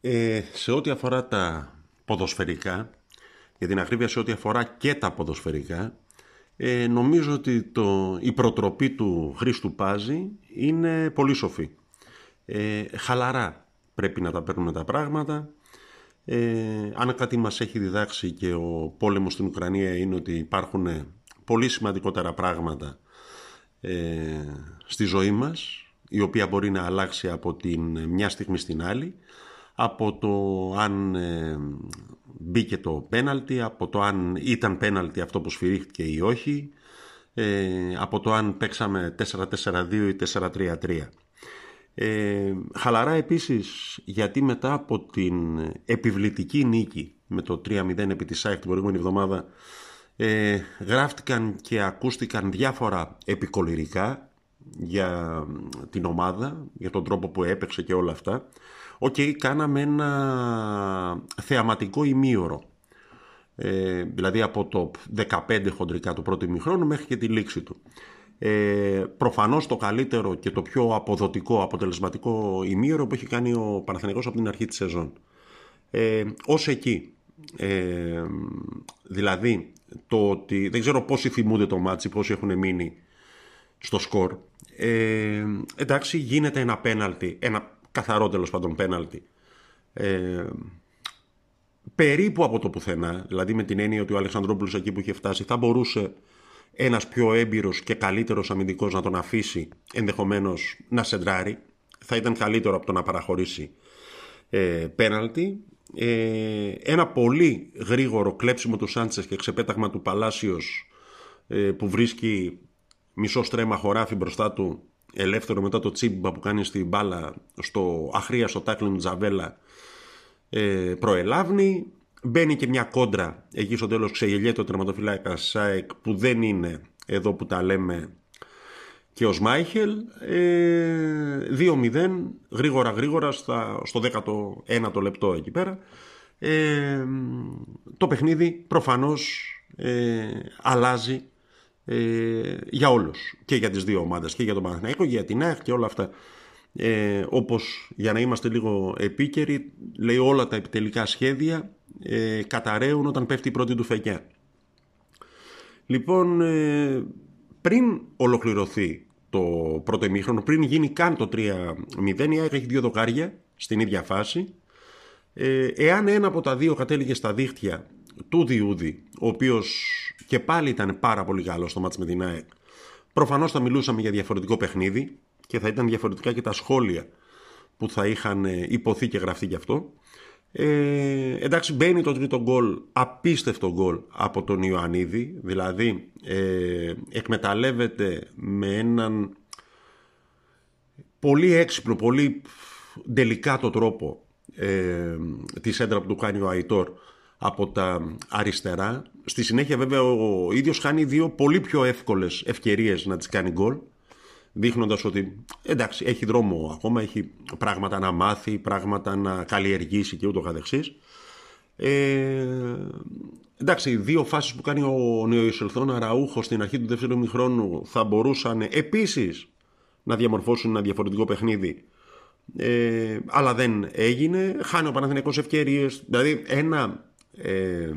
Ε, σε ό,τι αφορά τα ποδοσφαιρικά, για την ακρίβεια σε ό,τι αφορά και τα ποδοσφαιρικά, ε, νομίζω ότι το, η προτροπή του Χρήστου Πάζη είναι πολύ σοφή. Ε, χαλαρά πρέπει να τα παίρνουμε τα πράγματα. Ε, αν κάτι μας έχει διδάξει και ο πόλεμος στην Ουκρανία είναι ότι υπάρχουν πολύ σημαντικότερα πράγματα ε, στη ζωή μας, η οποία μπορεί να αλλάξει από την μια στιγμή στην άλλη, από το αν ε, μπήκε το πέναλτι, από το αν ήταν πέναλτι αυτό που σφυρίχτηκε ή όχι, ε, από το αν παίξαμε 4-4-2 ή 4-3-3. Ε, χαλαρά επίσης γιατί μετά από την επιβλητική νίκη με το 3-0 επί της ΑΕΚ την προηγούμενη εβδομάδα ε, γράφτηκαν και ακούστηκαν διάφορα επικολυρικά για την ομάδα, για τον τρόπο που έπαιξε και όλα αυτά. Ok, okay, κάναμε ένα θεαματικό ημίωρο. Ε, δηλαδή από το 15 χοντρικά του πρώτου ημιχρόνου μέχρι και τη λήξη του. Ε, προφανώς το καλύτερο και το πιο αποδοτικό, αποτελεσματικό ημίωρο που έχει κάνει ο Παναθηναϊκός από την αρχή της σεζόν. Ε, ως εκεί. Ε, δηλαδή, το ότι δεν ξέρω πόσοι θυμούνται το ματς, πόσοι έχουν μείνει στο σκορ. Ε, εντάξει, γίνεται ένα πέναλτι, ένα καθαρό τέλος πάντων πέναλτι. Ε, περίπου από το πουθενά, δηλαδή με την έννοια ότι ο Αλεξανδρόπουλος εκεί που είχε φτάσει θα μπορούσε ένας πιο έμπειρος και καλύτερος αμυντικός να τον αφήσει ενδεχομένως να σεντράρει. Θα ήταν καλύτερο από το να παραχωρήσει ε, πέναλτι. Ε, ένα πολύ γρήγορο κλέψιμο του Σάντσες και ξεπέταγμα του Παλάσιος ε, που βρίσκει μισό στρέμμα χωράφι μπροστά του ελεύθερο μετά το τσίμπα που κάνει στην μπάλα στο αχρίαστο τάκλιν Τζαβέλα ε, προελάβνει. Μπαίνει και μια κόντρα εκεί στο τέλος ξεγελιέται ο τερματοφυλάκας ΣΑΕΚ που δεν είναι εδώ που τα λέμε και ο Σμάιχελ. Ε, 2-0 γρήγορα γρήγορα στα, στο 19ο λεπτό εκεί πέρα. Ε, το παιχνίδι προφανώς ε, αλλάζει ε, για όλους. Και για τις δύο ομάδες. Και για τον Παναθηναϊκό για την ΑΕΧ και όλα αυτά. Ε, όπως για να είμαστε λίγο επίκαιροι λέει όλα τα επιτελικά σχέδια ε, καταραίουν όταν πέφτει η πρώτη του φεκιά. Λοιπόν ε, πριν ολοκληρωθεί το πρώτο ημίχρονο πριν γίνει καν το 3-0 η ΑΕΚ έχει δύο δοκάρια στην ίδια φάση. Ε, εάν ένα από τα δύο κατέληγε στα δίχτυα του Διούδη, ο οποίος και πάλι ήταν πάρα πολύ καλό στο μάτς με την ΑΕΚ, προφανώς θα μιλούσαμε για διαφορετικό παιχνίδι και θα ήταν διαφορετικά και τα σχόλια που θα είχαν ε, υποθεί και γραφτεί γι' αυτό. Ε, εντάξει μπαίνει το τρίτο γκολ, απίστευτο γκολ από τον Ιωαννίδη, δηλαδή ε, εκμεταλλεύεται με έναν πολύ έξυπνο, πολύ το τρόπο ε, τη σέντρα που του κάνει ο Αϊτόρ από τα αριστερά. Στη συνέχεια βέβαια ο ίδιος χάνει δύο πολύ πιο εύκολες ευκαιρίες να τις κάνει γκολ δείχνοντας ότι εντάξει έχει δρόμο ακόμα, έχει πράγματα να μάθει, πράγματα να καλλιεργήσει και ούτω καθεξής. Ε, εντάξει, δύο φάσεις που κάνει ο νεοεισελθόν Αραούχο στην αρχή του δεύτερου μηχρόνου θα μπορούσαν επίσης να διαμορφώσουν ένα διαφορετικό παιχνίδι ε, αλλά δεν έγινε. Χάνει ο Παναθηναϊκός ευκαιρίες. Δηλαδή ένα ε,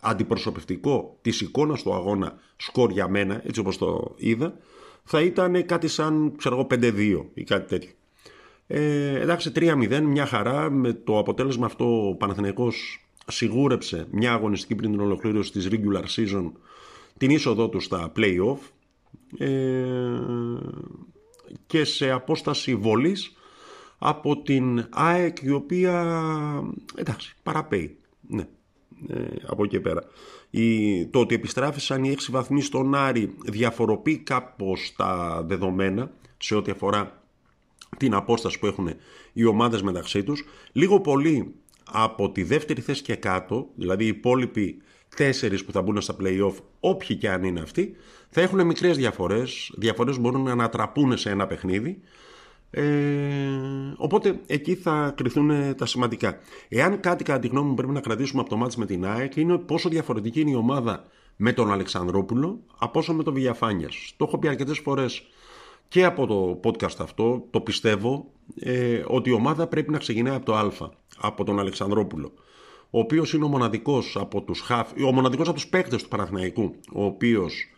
αντιπροσωπευτικό της εικόνας του αγώνα σκορ για μένα, έτσι όπως το είδα, θα ήταν κάτι σαν, ξέρω εγώ, 5-2 ή κάτι τέτοιο. Ε, εντάξει, 3-0, μια χαρά. Με το αποτέλεσμα αυτό ο Παναθηναϊκός σιγούρεψε μια αγωνιστική πριν την ολοκλήρωση της regular season την είσοδό του στα play-off ε, και σε απόσταση βολής από την ΑΕΚ η οποία εντάξει παραπέει ναι, ε, από εκεί πέρα. Η, το ότι επιστράφησαν οι έξι βαθμοί στον Άρη διαφοροποιεί κάπως τα δεδομένα σε ό,τι αφορά την απόσταση που έχουν οι ομάδες μεταξύ τους. Λίγο πολύ από τη δεύτερη θέση και κάτω, δηλαδή οι υπόλοιποι τέσσερις που θα μπουν στα play-off, όποιοι και αν είναι αυτοί, θα έχουν μικρές διαφορές. Διαφορές μπορούν να ανατραπούν σε ένα παιχνίδι ε, οπότε εκεί θα κρυθούν τα σημαντικά. Εάν κάτι κατά τη γνώμη μου πρέπει να κρατήσουμε από το μάτι με την ΑΕΚ είναι πόσο διαφορετική είναι η ομάδα με τον Αλεξανδρόπουλο από όσο με τον Βηγιαφάνια. Το έχω πει αρκετές φορές και από το podcast αυτό, το πιστεύω, ε, ότι η ομάδα πρέπει να ξεκινάει από το Α. από τον Αλεξανδρόπουλο, ο οποίος είναι ο μοναδικός από τους χαφ, ο μοναδικός από τους παίκτες του Παναθηναϊκού, ο οποίος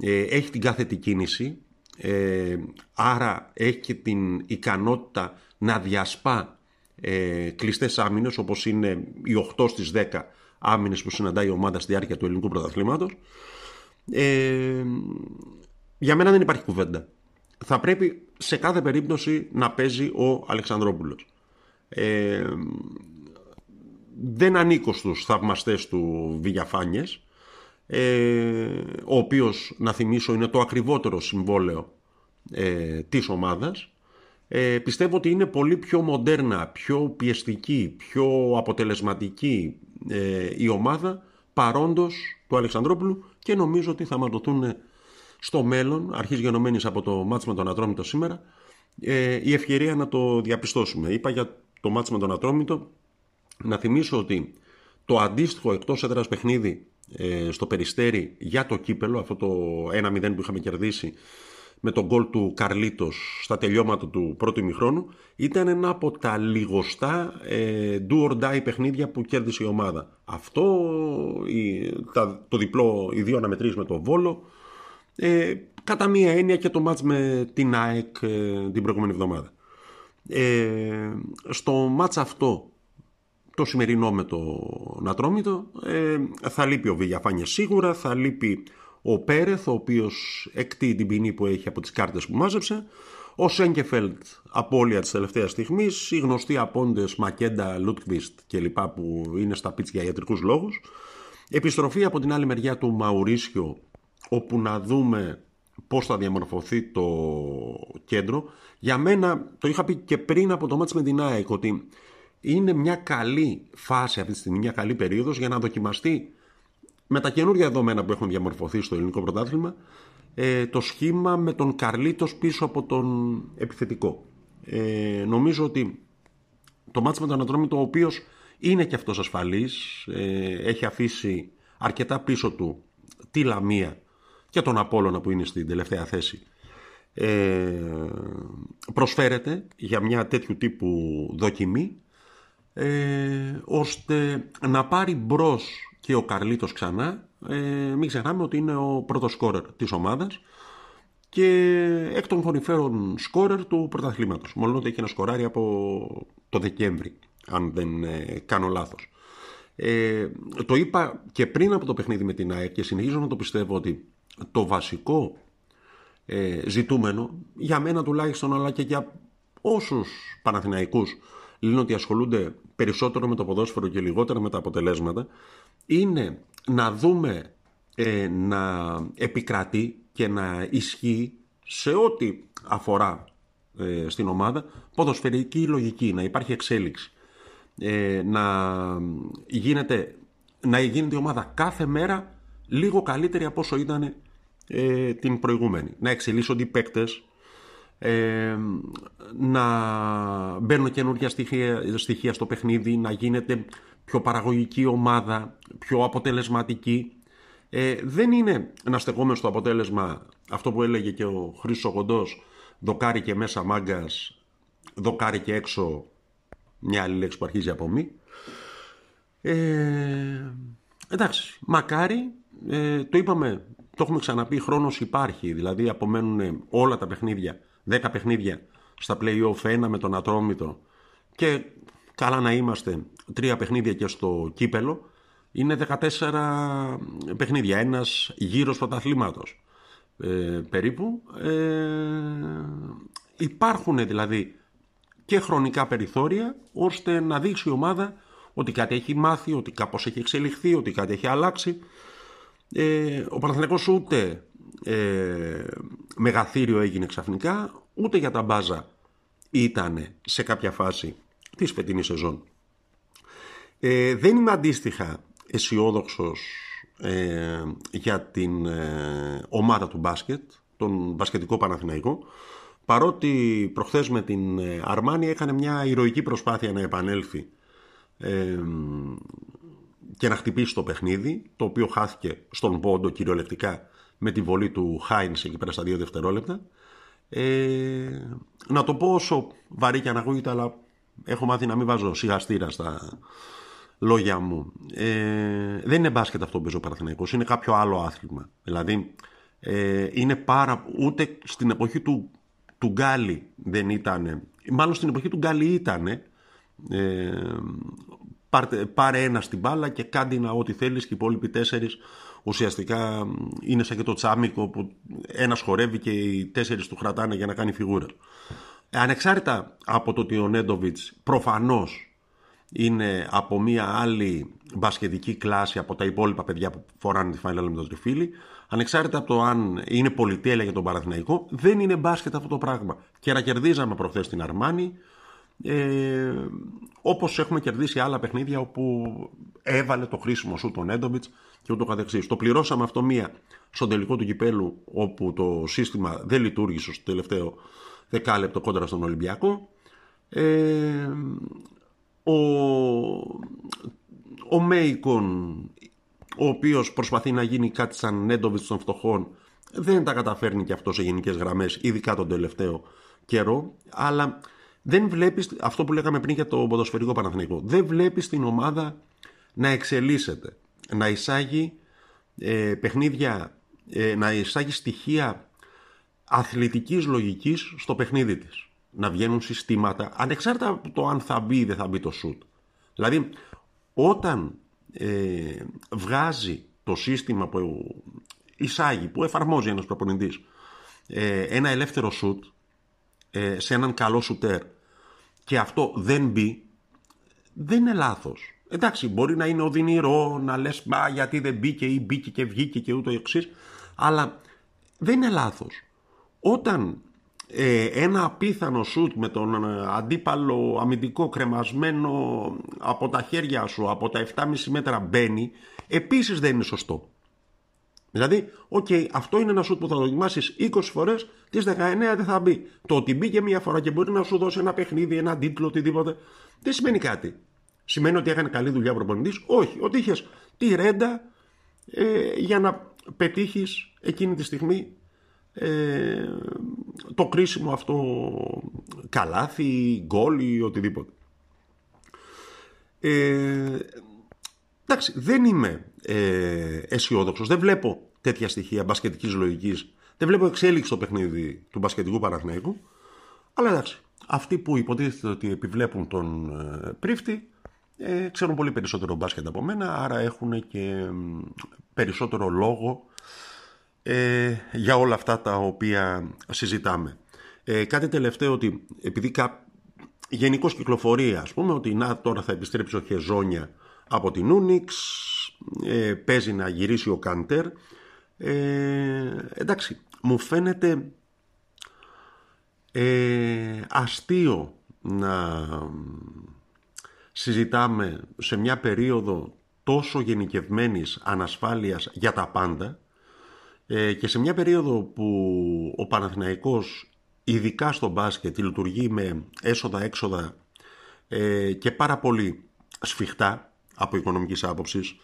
ε, έχει την κάθετη κίνηση, ε, άρα έχει και την ικανότητα να διασπά ε, κλειστές άμυνες, όπως είναι οι 8 στις 10 άμυνες που συναντάει η ομάδα στη διάρκεια του ελληνικού πρωταθλήματος. Ε, για μένα δεν υπάρχει κουβέντα. Θα πρέπει σε κάθε περίπτωση να παίζει ο Αλεξανδρόπουλος. Ε, δεν ανήκω στους θαυμαστές του Βηγιαφάνιες, ε, ο οποίος, να θυμίσω, είναι το ακριβότερο συμβόλαιο ε, της ομάδας. Ε, πιστεύω ότι είναι πολύ πιο μοντέρνα, πιο πιεστική, πιο αποτελεσματική ε, η ομάδα παρόντος του Αλεξανδρόπουλου και νομίζω ότι θα μαντωθούν στο μέλλον, αρχής γενομένης από το μάτς με τον Ατρόμητο σήμερα, ε, η ευκαιρία να το διαπιστώσουμε. Είπα για το μάτς με τον Ατρόμητο, να θυμίσω ότι το αντίστοιχο εκτός έδρας παιχνίδι ε, στο Περιστέρι για το κύπελο, αυτό το 1-0 που είχαμε κερδίσει με τον γκολ του Καρλίτος στα τελειώματα του πρώτου ημιχρόνου ήταν ένα από τα λιγοστά ε, do or die παιχνίδια που κέρδισε η ομάδα. Αυτό, η, τα, το διπλό, οι δύο αναμετρήσεις με τον Βόλο, ε, κατά μία έννοια και το μάτς με την ΑΕΚ ε, την προηγούμενη εβδομάδα. Ε, στο μάτς αυτό, το σημερινό με το Νατρόμητο, ε, θα λείπει ο Βηγιαφάνιες σίγουρα, θα λείπει ο Πέρεθ, ο οποίος εκτεί την ποινή που έχει από τις κάρτες που μάζεψε, ο Σέγκεφελτ απώλεια της τελευταίας στιγμής, οι γνωστοί απόντες Μακέντα, Λούτκβιστ κλπ που είναι στα πίτσια για ιατρικούς λόγους, επιστροφή από την άλλη μεριά του Μαουρίσιο, όπου να δούμε πώς θα διαμορφωθεί το κέντρο. Για μένα, το είχα πει και πριν από το μάτς με την ΑΕΚ, ότι είναι μια καλή φάση αυτή τη στιγμή, μια καλή περίοδος για να δοκιμαστεί με τα καινούργια δεδομένα που έχουν διαμορφωθεί στο ελληνικό πρωτάθλημα ε, το σχήμα με τον Καρλίτος πίσω από τον επιθετικό. Ε, νομίζω ότι το μάτς με τον Ατρόμητο, ο οποίος είναι και αυτός ασφαλής, ε, έχει αφήσει αρκετά πίσω του τη Λαμία και τον Απόλλωνα που είναι στην τελευταία θέση, ε, προσφέρεται για μια τέτοιου τύπου δοκιμή, ε, ώστε να πάρει μπρος και ο Καρλίτος ξανά. Ε, μην ξεχνάμε ότι είναι ο πρώτος σκόρερ της ομάδας και εκ των κορυφαίων σκόρερ του πρωταθλήματος. Μόνο ότι έχει ένα σκοράρι από το Δεκέμβρη, αν δεν ε, κάνω λάθος. Ε, το είπα και πριν από το παιχνίδι με την ΑΕΚ και συνεχίζω να το πιστεύω ότι το βασικό ε, ζητούμενο, για μένα τουλάχιστον αλλά και για όσους Παναθηναϊκούς λένε ότι ασχολούνται περισσότερο με το ποδόσφαιρο και λιγότερο με τα αποτελέσματα, είναι να δούμε ε, να επικρατεί και να ισχύει σε ό,τι αφορά ε, στην ομάδα ποδοσφαιρική λογική, να υπάρχει εξέλιξη. Ε, να, γίνεται, να γίνεται η ομάδα κάθε μέρα λίγο καλύτερη από όσο ήταν ε, την προηγούμενη. Να εξελίσσονται οι παίκτες, ε, να μπαίνουν καινούργια στοιχεία, στοιχεία στο παιχνίδι, να γίνεται πιο παραγωγική ομάδα, πιο αποτελεσματική. Ε, δεν είναι να στεκόμαι στο αποτέλεσμα αυτό που έλεγε και ο Χρήστος Κοντός, δοκάρι και μέσα μάγκας, δοκάρι και έξω μια άλλη λέξη που αρχίζει από μη. Ε, εντάξει, μακάρι, ε, το είπαμε, το έχουμε ξαναπεί, χρόνος υπάρχει, δηλαδή απομένουν όλα τα παιχνίδια, 10 παιχνίδια στα play-off, ένα με τον Ατρόμητο και καλά να είμαστε τρία παιχνίδια και στο κύπελο, είναι 14 παιχνίδια, ένας γύρος πρωταθλήματος ε, περίπου. Ε, υπάρχουν δηλαδή και χρονικά περιθώρια ώστε να δείξει η ομάδα ότι κάτι έχει μάθει, ότι κάπως έχει εξελιχθεί, ότι κάτι έχει αλλάξει. Ε, ο Παναθηναϊκός ούτε ε, μεγαθύριο έγινε ξαφνικά, ούτε για τα μπάζα ήταν σε κάποια φάση της φετινής σεζόν. Ε, δεν είμαι αντίστοιχα αισιόδοξος ε, για την ε, ομάδα του μπάσκετ, τον μπασκετικό Παναθηναϊκό, παρότι προχθές με την ε, Αρμάνη έκανε μια ηρωική προσπάθεια να επανέλθει ε, και να χτυπήσει το παιχνίδι, το οποίο χάθηκε στον πόντο κυριολεκτικά με τη βολή του Χάινς εκεί πέρα στα δύο δευτερόλεπτα. Ε, να το πω όσο βαρύ και αν αλλά έχω μάθει να μην βάζω σιγαστήρα στα λόγια μου. Ε, δεν είναι μπάσκετ αυτό που παίζει ο Παναθηναϊκός, είναι κάποιο άλλο άθλημα. Δηλαδή, ε, είναι πάρα... Ούτε στην εποχή του, του Γκάλι δεν ήταν... Μάλλον στην εποχή του Γκάλι ήταν... Ε, πάρε, ένα στην μπάλα και κάντε να ό,τι θέλεις και οι υπόλοιποι τέσσερις ουσιαστικά είναι σαν και το τσάμικο που ένας χορεύει και οι τέσσερις του κρατάνε για να κάνει φιγούρα. Ανεξάρτητα από το ότι ο Νέντοβιτς προφανώς είναι από μια άλλη μπασκετική κλάση από τα υπόλοιπα παιδιά που φοράνε τη φάιλα με τον τριφύλι, ανεξάρτητα από το αν είναι πολυτέλεια για τον Παραθυναϊκό, δεν είναι μπάσκετ αυτό το πράγμα. Και να κερδίζαμε προχθές την Αρμάνη, ε, όπως έχουμε κερδίσει άλλα παιχνίδια όπου έβαλε το χρήσιμο σου τον Έντοβιτς και ούτω καθεξής. Το πληρώσαμε αυτό μία στον τελικό του κυπέλου όπου το σύστημα δεν λειτουργήσε στο τελευταίο δεκάλεπτο κόντρα στον Ολυμπιακό. Ε, ο, ο Μέικον, ο οποίος προσπαθεί να γίνει κάτι σαν Νέντοβιτς των φτωχών, δεν τα καταφέρνει και αυτό σε γενικές γραμμές, ειδικά τον τελευταίο καιρό, αλλά δεν βλέπεις αυτό που λέγαμε πριν για το ποδοσφαιρικό Παναθηναϊκό. Δεν βλέπεις την ομάδα να εξελίσσεται, να εισάγει ε, παιχνίδια, ε, να εισάγει στοιχεία αθλητικής λογικής στο παιχνίδι της. Να βγαίνουν συστήματα, ανεξάρτητα από το αν θα μπει ή δεν θα μπει το σουτ. Δηλαδή, όταν ε, βγάζει το σύστημα που εισάγει, που εφαρμόζει ένας προπονητής, ε, ένα ελεύθερο σουτ ε, σε έναν καλό σουτέρ και αυτό δεν μπει, δεν είναι λάθος. Εντάξει, μπορεί να είναι οδυνηρό, να λες μα γιατί δεν μπήκε ή μπήκε και βγήκε και ούτω εξής, αλλά δεν είναι λάθος. Όταν ε, ένα απίθανο σουτ με τον ε, αντίπαλο αμυντικό κρεμασμένο από τα χέρια σου, από τα 7,5 μέτρα μπαίνει, επίσης δεν είναι σωστό. Δηλαδή, οκ, okay, αυτό είναι ένα σουτ που θα δοκιμάσεις 20 φορές, τις 19 δεν θα μπει. Το ότι μπήκε μία φορά και μπορεί να σου δώσει ένα παιχνίδι, ένα τίτλο, οτιδήποτε, δεν σημαίνει κάτι. Σημαίνει ότι έκανε καλή δουλειά ο προπονητής; Όχι, ότι είχες τη ρέντα ε, για να πετύχεις εκείνη τη στιγμή ε, το κρίσιμο αυτό καλάθι, γκολ ή οτιδήποτε. Ε, εντάξει, δεν είμαι ε, αισιόδοξος. Δεν βλέπω τέτοια στοιχεία μπασκετικής λογικής. Δεν βλέπω εξέλιξη στο παιχνίδι του μπασκετικού Παναθηναϊκού. Αλλά εντάξει, αυτοί που υποτίθεται ότι επιβλέπουν τον ε, πρίφτη ε, ξέρουν πολύ περισσότερο μπάσκετ από μένα, άρα έχουν και περισσότερο λόγο ε, για όλα αυτά τα οποία συζητάμε. Ε, κάτι τελευταίο ότι επειδή κα... γενικώς κυκλοφορεί ας πούμε ότι να τώρα θα επιστρέψει ο Χεζόνια από την Ούνιξ, ε, παίζει να γυρίσει ο Κάντερ. Ε, εντάξει, μου φαίνεται ε, αστείο να συζητάμε σε μια περίοδο τόσο γενικευμένης ανασφάλειας για τα πάντα ε, και σε μια περίοδο που ο Παναθηναϊκός ειδικά στο μπάσκετ λειτουργεί με έσοδα-έξοδα ε, και πάρα πολύ σφιχτά από οικονομικής άποψης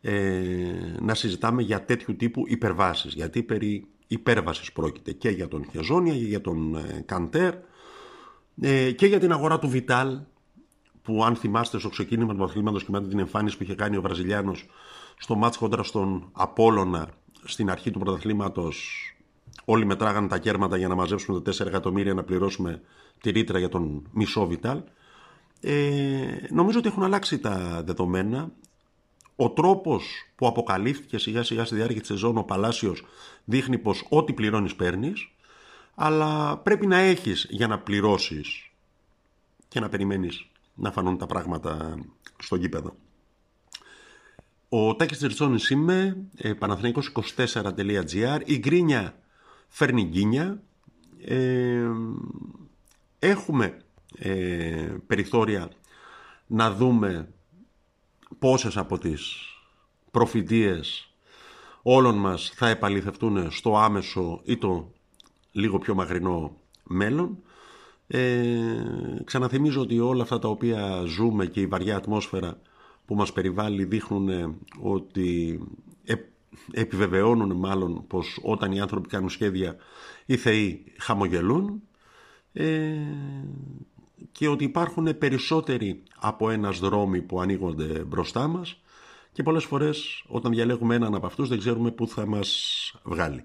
ε, να συζητάμε για τέτοιου τύπου υπερβάσεις. Γιατί περί υπέρβασης πρόκειται και για τον Χεζόνια και για τον ε, Καντέρ ε, και για την αγορά του Βιτάλ που αν θυμάστε στο ξεκίνημα του αθλήματος και μετά την εμφάνιση που είχε κάνει ο Βραζιλιάνος στο μάτς κόντρα στον Απόλλωνα στην αρχή του πρωταθλήματος όλοι μετράγανε τα κέρματα για να μαζέψουμε τα 4 εκατομμύρια να πληρώσουμε τη ρήτρα για τον μισό Βιτάλ ε, νομίζω ότι έχουν αλλάξει τα δεδομένα. Ο τρόπος που αποκαλύφθηκε σιγά σιγά στη διάρκεια της σεζόν ο Παλάσιος δείχνει πως ό,τι πληρώνεις παίρνεις, αλλά πρέπει να έχεις για να πληρώσεις και να περιμένεις να φανούν τα πράγματα στο γήπεδο. Ο Τάκης Τερτσόνης είμαι, ε, 24gr η γκρίνια φέρνει γκίνια. Ε, έχουμε ε, περιθώρια να δούμε πόσες από τις προφητείες όλων μας θα επαληθευτούν στο άμεσο ή το λίγο πιο μακρινό μέλλον. Ε, ξαναθυμίζω ότι όλα αυτά τα οποία ζούμε και η βαριά ατμόσφαιρα που μας περιβάλλει δείχνουν ότι επιβεβαιώνουν μάλλον πως όταν οι άνθρωποι κάνουν σχέδια οι θεοί χαμογελούν ε, και ότι υπάρχουν περισσότεροι από ένας δρόμοι που ανοίγονται μπροστά μας και πολλές φορές όταν διαλέγουμε έναν από αυτούς δεν ξέρουμε πού θα μας βγάλει.